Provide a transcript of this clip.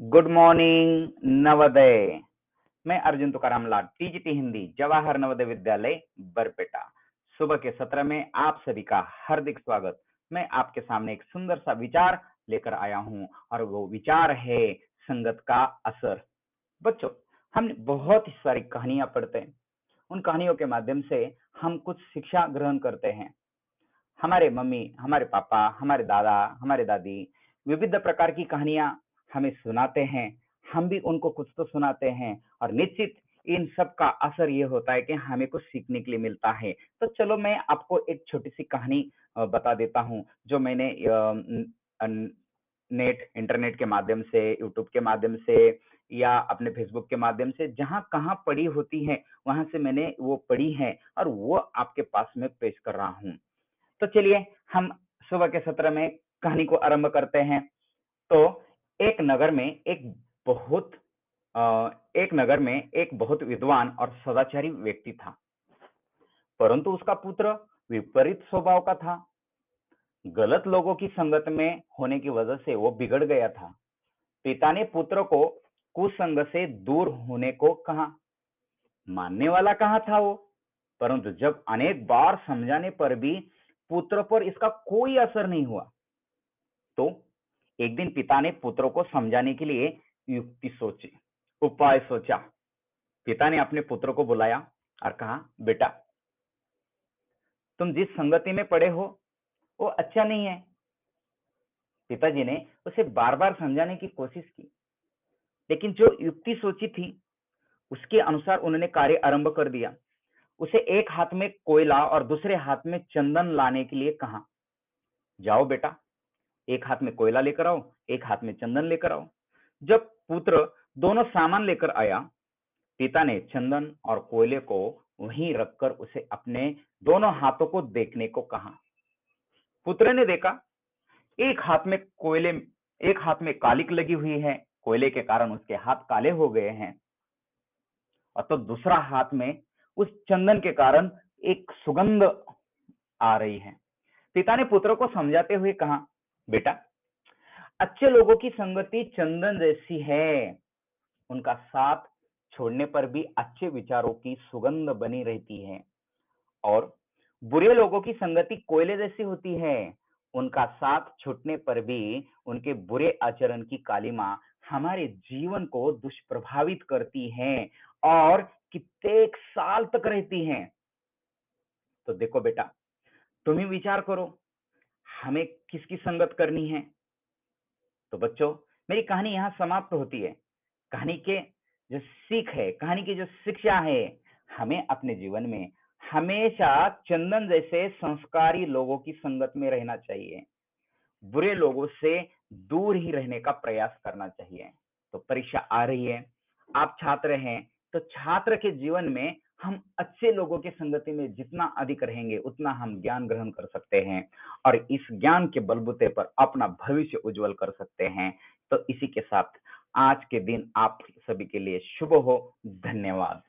Good morning Navodaya मैं Arjun Tukaram TGT Hindi, Jawahar Navodaya Vidyalaya, Barpeta. सुबह के सत्र में आप सभी का हार्दिक स्वागत। मैं आपके सामने एक सुंदर सा विचार लेकर आया हूँ, और वो विचार है संगत का असर। बच्चों, हम बहुत ही सारी कहानियाँ पढ़ते हैं। उन कहानियों के माध्यम से हम कुछ शिक्षा ग्रहण करते हैं। हमारे मम्मी, हमारे पापा, हमारे दादा, हमारे दादी, विविध प्रकार की कहानियाँ हमें सुनाते हैं, हम भी उनको कुछ तो सुनाते हैं और निश्चित इन सब का असर ये होता है कि हमें कुछ सीखने के लिए मिलता है। तो चलो मैं आपको एक छोटी सी कहानी बता देता हूँ, जो मैंने नेट, इंटरनेट के माध्यम से, यूट्यूब के माध्यम से या अपने फेसबुक के माध्यम से जहाँ कहाँ पढ़ी होती है, वहाँ से मैंने वो पढ़ी है और वो आपके पास में पेश कर रहा हूँ। तो चलिए हम सुबह के सत्र में कहानी को आरंभ करते हैं। तो एक नगर में एक बहुत एक नगर में एक बहुत विद्वान और सदाचारी व्यक्ति था। परंतु उसका पुत्र विपरीत स्वभाव का था। गलत लोगों की संगत में होने की वजह से वो बिगड़ गया था। पिता ने पुत्र को कुसंग से दूर होने को कहा। मानने वाला कहा था वो? परंतु जब अनेक बार समझाने पर भी पुत्र पर इसका कोई असर नहीं हुआ तो एक दिन पिता ने पुत्र को समझाने के लिए युक्ति सोची, उपाय सोचा। पिता ने अपने पुत्र को बुलाया और कहा, बेटा, तुम जिस संगति में पड़े हो, वो अच्छा नहीं है। पिताजी ने उसे बार बार समझाने की कोशिश की, लेकिन जो युक्ति सोची थी, उसके अनुसार उन्होंने कार्य आरंभ कर दिया। उसे एक हाथ में कोयला और दूसरे हाथ में चंदन लाने के लिए कहा, जाओ बेटा एक हाथ में कोयला लेकर आओ, एक हाथ में चंदन लेकर आओ। जब पुत्र दोनों सामान लेकर आया, पिता ने चंदन और कोयले को वहीं रखकर उसे अपने दोनों हाथों को देखने को कहा। पुत्र ने देखा, एक हाथ में कोयले, एक हाथ में कालिक लगी हुई है, कोयले के कारण उसके हाथ काले हो गए हैं। और तो दूसरा हाथ में उस चंदन के कारण एक सुगंध आ रही है। पिता ने पुत्र को समझाते हुए कहा बेटा, अच्छे लोगों की संगति चंदन जैसी है। उनका साथ छोड़ने पर भी अच्छे विचारों की सुगंध बनी रहती है। और बुरे लोगों की संगति कोयले जैसी होती है। उनका साथ छूटने पर भी उनके बुरे आचरण की कालिमा हमारे जीवन को दुष्प्रभावित करती है और कितने साल तक रहती है। तो देखो बेटा तुम ही विचार करो हमें किसकी संगत करनी है? तो बच्चों, मेरी कहानी यहाँ समाप्त होती है। कहानी के जो सीख है, कहानी की जो शिक्षा है, हमें अपने जीवन में हमेशा चंदन जैसे संस्कारी लोगों की संगत में रहना चाहिए। बुरे लोगों से दूर ही रहने का प्रयास करना चाहिए। तो परीक्षा आ रही है, आप छात्र हैं तो छात्र के जीवन में हम अच्छे लोगों की संगति में जितना अधिक रहेंगे, उतना हम ज्ञान ग्रहण कर सकते हैं और इस ज्ञान के बलबूते पर अपना भविष्य उज्जवल कर सकते हैं। तो इसी के साथ आज के दिन आप सभी के लिए शुभ हो। धन्यवाद।